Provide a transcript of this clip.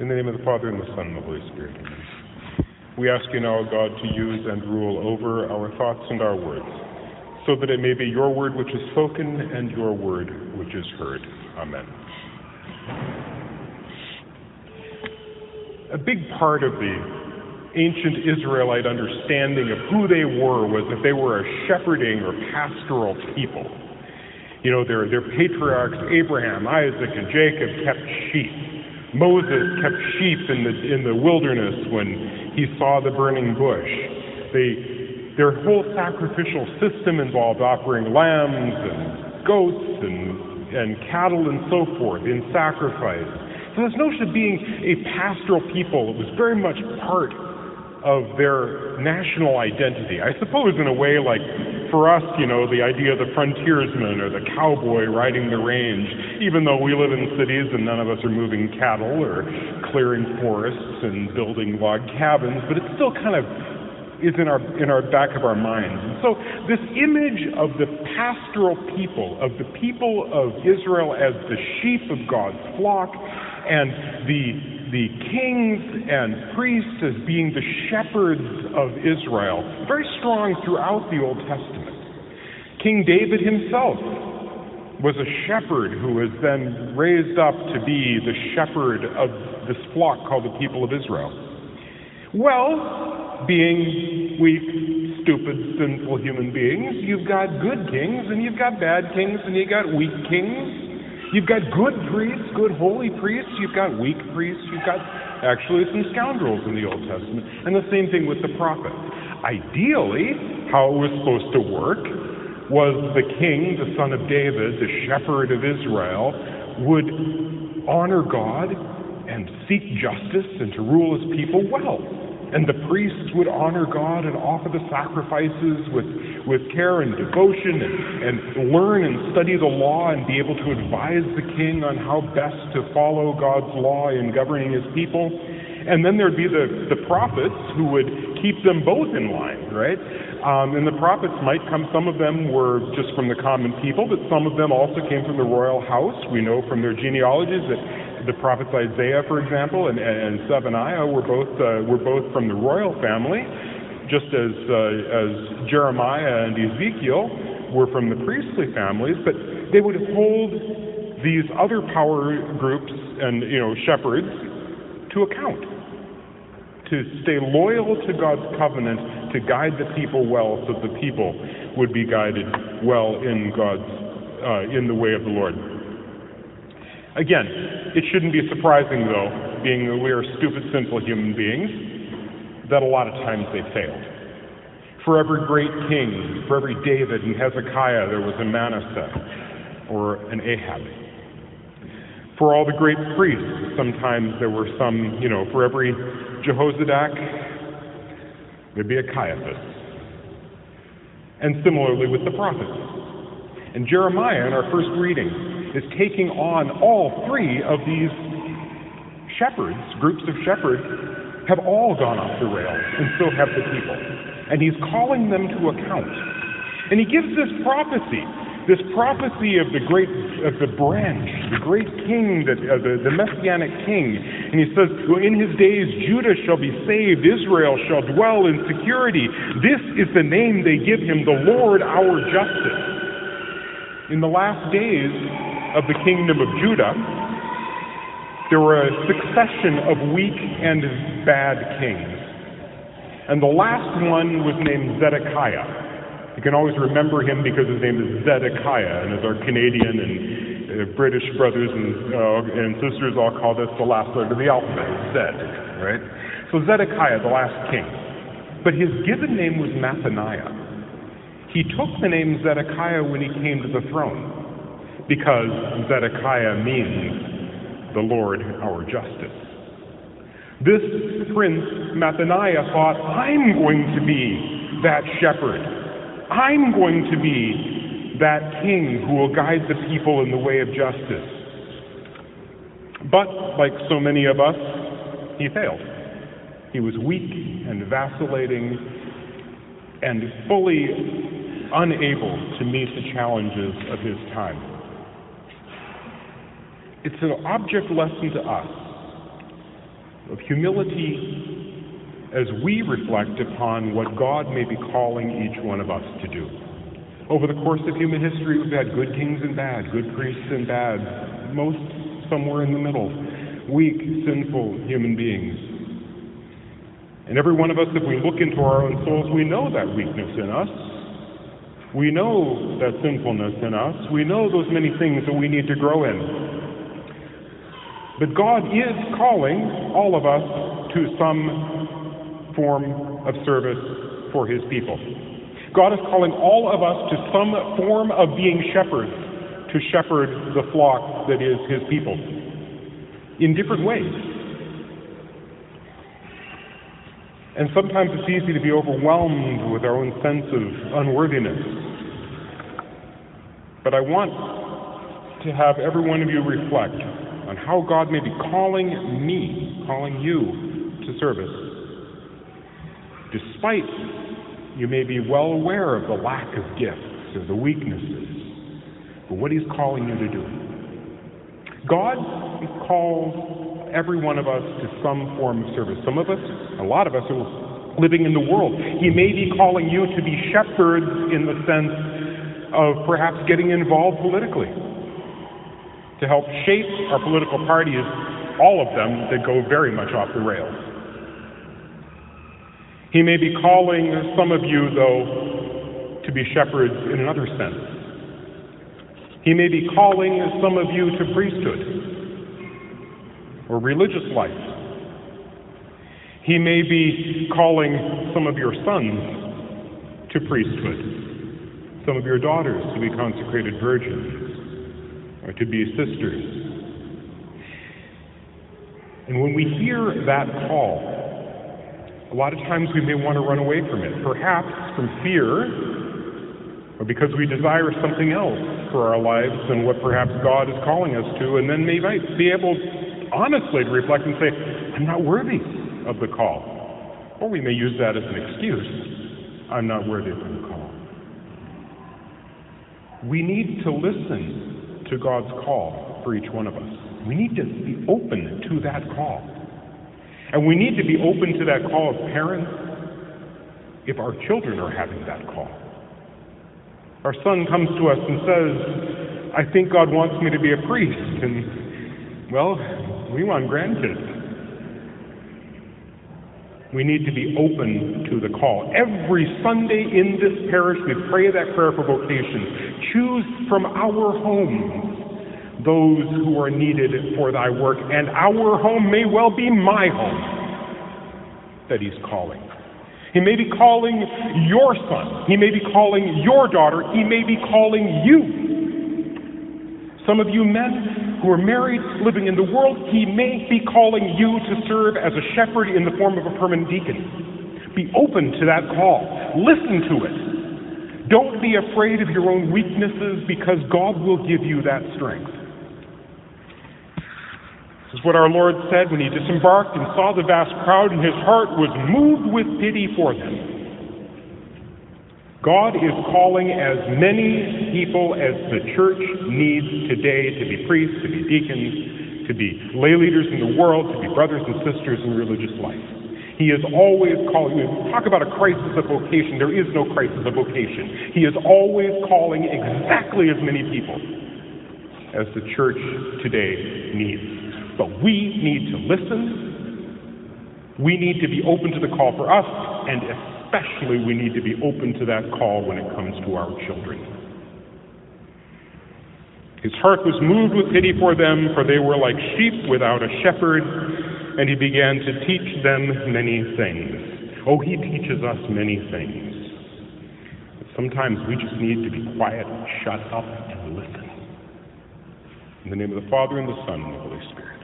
In the name of the Father, and the Son, and the Holy Spirit. We ask you now, God, to use and rule over our thoughts and our words, so that it may be your word which is spoken and your word which is heard. Amen. A big part of the ancient Israelite understanding of who they were was that they were a shepherding or pastoral people. You know, their, their patriarchs, Abraham, Isaac, and Jacob, kept sheep. Moses kept sheep in the, in the wilderness when he saw the burning bush. They, their whole sacrificial system involved offering lambs and goats and, and cattle and so forth in sacrifice. So this notion of being a pastoral people it was very much part of their national identity. I suppose in a way like for us, you know, the idea of the frontiersman or the cowboy riding the range, even though we live in cities and none of us are moving cattle or clearing forests and building log cabins, but it still kind of is in our in our back of our minds. And so this image of the pastoral people, of the people of Israel as the sheep of God's flock, and the the kings and priests as being the shepherds of Israel, very strong throughout the Old Testament. King David himself was a shepherd who was then raised up to be the shepherd of this flock called the people of Israel. Well, being weak, stupid, sinful human beings, you've got good kings and you've got bad kings and you've got weak kings You've got good priests, good holy priests. You've got weak priests. You've got actually some scoundrels in the Old Testament. And the same thing with the prophets. Ideally, how it was supposed to work was the king, the son of David, the shepherd of Israel, would honor God and seek justice and to rule his people well. And the priests would honor God and offer the sacrifices with, with care and devotion and, and learn and study the law and be able to advise the king on how best to follow God's law in governing his people. And then there'd be the, the prophets who would keep them both in line, right? Um, and the prophets might come, some of them were just from the common people, but some of them also came from the royal house. We know from their genealogies that the prophets Isaiah, for example, and, and were both uh, were both from the royal family, just as uh, as Jeremiah and Ezekiel were from the priestly families. But they would hold these other power groups and you know shepherds to account, to stay loyal to God's covenant, to guide the people well, so the people would be guided well in God's uh, in the way of the Lord. Again, it shouldn't be surprising, though, being that we are stupid, sinful human beings, that a lot of times they failed. For every great king, for every David and Hezekiah, there was a Manasseh or an Ahab. For all the great priests, sometimes there were some, you know, for every Jehozadak, there'd be a Caiaphas. And similarly with the prophets. And Jeremiah, in our first reading, is taking on all three of these shepherds, groups of shepherds, have all gone off the rails, and so have the people. And he's calling them to account. And he gives this prophecy, this prophecy of the great, of the branch, the great king, that, uh, the, the messianic king. And he says, In his days Judah shall be saved, Israel shall dwell in security. This is the name they give him, the Lord our justice. In the last days, of the kingdom of Judah, there were a succession of weak and bad kings. And the last one was named Zedekiah. You can always remember him because his name is Zedekiah, and as our Canadian and uh, British brothers and, uh, and sisters all call this the last letter of the alphabet, Zed, right? So Zedekiah, the last king. But his given name was Mattaniah. He took the name Zedekiah when he came to the throne because Zedekiah means the Lord our justice. This prince, Mattaniah, thought, I'm going to be that shepherd. I'm going to be that king who will guide the people in the way of justice. But, like so many of us, he failed. He was weak and vacillating and fully unable to meet the challenges of his time. It's an object lesson to us of humility as we reflect upon what God may be calling each one of us to do. Over the course of human history, we've had good kings and bad, good priests and bad, most somewhere in the middle, weak, sinful human beings. And every one of us, if we look into our own souls, we know that weakness in us. We know that sinfulness in us. We know those many things that we need to grow in. But God is calling all of us to some form of service for His people. God is calling all of us to some form of being shepherds, to shepherd the flock that is His people, in different ways. And sometimes it's easy to be overwhelmed with our own sense of unworthiness. But I want to have every one of you reflect on how God may be calling me, calling you to service, despite you may be well aware of the lack of gifts or the weaknesses, but what He's calling you to do. God calls every one of us to some form of service. Some of us, a lot of us, are living in the world. He may be calling you to be shepherds in the sense of perhaps getting involved politically, to help shape our political parties, all of them that go very much off the rails. He may be calling some of you, though, to be shepherds in another sense. He may be calling some of you to priesthood or religious life. He may be calling some of your sons to priesthood, some of your daughters to be consecrated virgins or to be sisters. And when we hear that call, a lot of times we may want to run away from it, perhaps from fear or because we desire something else for our lives than what perhaps God is calling us to, and then might be able honestly to reflect and say, I'm not worthy of the call. Or we may use that as an excuse. I'm not worthy of the call. We need to listen to God's call for each one of us. We need to be open to that call. And we need to be open to that call as parents if our children are having that call. Our son comes to us and says, I think God wants me to be a priest. And, well, we want grandkids. We need to be open to the call. Every Sunday in this parish, we pray that prayer for vocation. Choose from our homes those who are needed for thy work, and our home may well be my home that he's calling. He may be calling your son. He may be calling your daughter. He may be calling you. Some of you men who are married, living in the world, he may be calling you to serve as a shepherd in the form of a permanent deacon. Be open to that call. Listen to it. Don't be afraid of your own weaknesses because God will give you that strength. This is what our Lord said when he disembarked and saw the vast crowd, and his heart was moved with pity for them. God is calling as many people as the church needs today to be priests, to be deacons, to be lay leaders in the world, to be brothers and sisters in religious life. He is always calling. Talk about a crisis of vocation. There is no crisis of vocation. He is always calling exactly as many people as the church today needs. But we need to listen. We need to be open to the call for us, and especially we need to be open to that call when it comes to our children. His heart was moved with pity for them, for they were like sheep without a shepherd, and he began to teach them many things. Oh, he teaches us many things. But sometimes we just need to be quiet, shut up, and listen. In the name of the Father, and the Son, and the Holy Spirit.